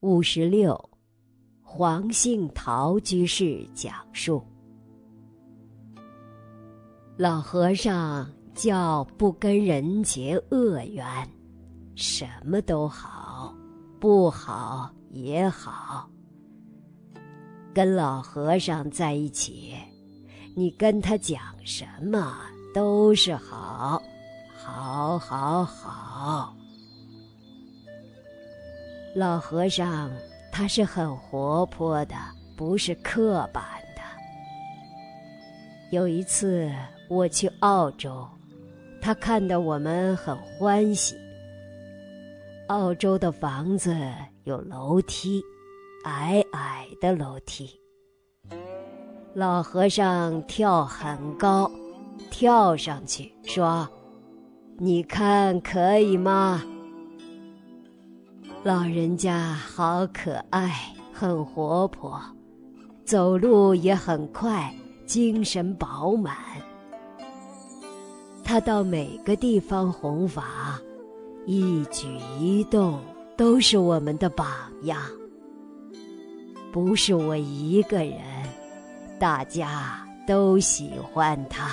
五十六，黄杏桃居士讲述：老和尚叫不跟人结恶缘，什么都好，不好也好。跟老和尚在一起，你跟他讲什么都是好，好，好，好。老和尚他是很活泼的，不是刻板的。有一次我去澳洲，他看到我们很欢喜。澳洲的房子有楼梯，矮矮的楼梯。老和尚跳很高，跳上去说：“你看可以吗？”老人家好可爱，很活泼，走路也很快，精神饱满。他到每个地方弘法，一举一动都是我们的榜样。不是我一个人，大家都喜欢他。